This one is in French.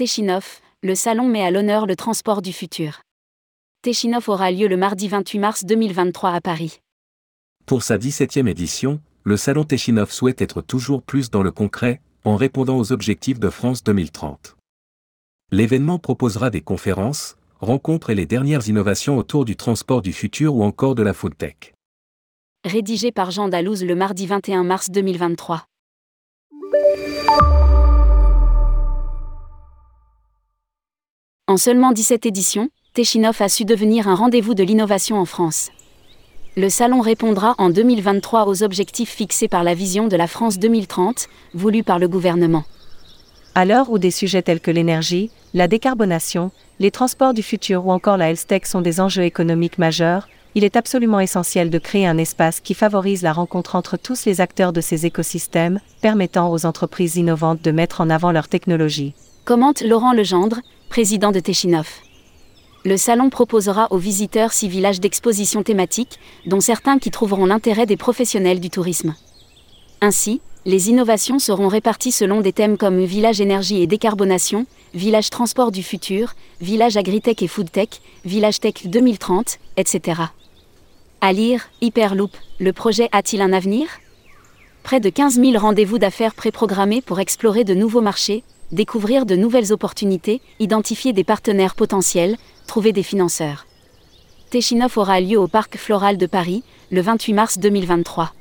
Techinov, le salon met à l'honneur le transport du futur. Techinov aura lieu le mardi 28 mars 2023 à Paris. Pour sa 17e édition, le salon Techinov souhaite être toujours plus dans le concret, en répondant aux objectifs de France 2030. L'événement proposera des conférences, rencontres et les dernières innovations autour du transport du futur ou encore de la foodtech. Rédigé par Jean Dalouse le mardi 21 mars 2023. En seulement 17 éditions, Techinov a su devenir un rendez-vous de l'innovation en France. Le salon répondra en 2023 aux objectifs fixés par la vision de la France 2030, voulue par le gouvernement. À l'heure où des sujets tels que l'énergie, la décarbonation, les transports du futur ou encore la health tech sont des enjeux économiques majeurs, il est absolument essentiel de créer un espace qui favorise la rencontre entre tous les acteurs de ces écosystèmes, permettant aux entreprises innovantes de mettre en avant leurs technologies. Commente Laurent Legendre, président de Techinov le salon proposera aux visiteurs six villages d'exposition thématiques, dont certains qui trouveront l'intérêt des professionnels du tourisme. Ainsi, les innovations seront réparties selon des thèmes comme village énergie et décarbonation, village transport du futur, village agritech et foodtech, village tech 2030, etc. À lire, Hyperloop, le projet a-t-il un avenir? Près de 15 000 rendez-vous d'affaires préprogrammés pour explorer de nouveaux marchés, découvrir de nouvelles opportunités, identifier des partenaires potentiels, trouver des financeurs. Techinov aura lieu au Parc Floral de Paris, le 28 mars 2023.